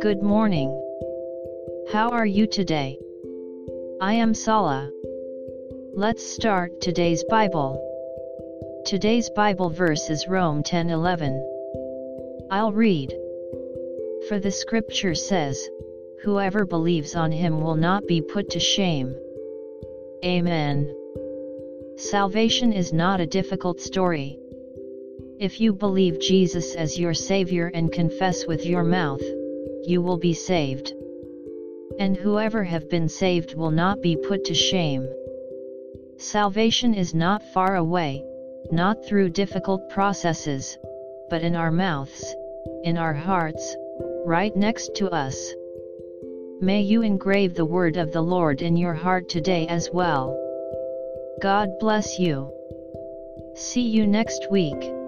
Good morning. How are you today? I am Sala. Let's start today's Bible. Today's Bible verse is Rome 10:11. I'll read. For the scripture says, whoever believes on him will not be put to shame. Amen. Salvation is not a difficult story. If you believe Jesus as your Savior and confess with your mouth, you will be saved. And whoever have been saved will not be put to shame. Salvation is not far away, not through difficult processes, but in our mouths, in our hearts, right next to us. May you engrave the word of the Lord in your heart today as well. God bless you. See you next week.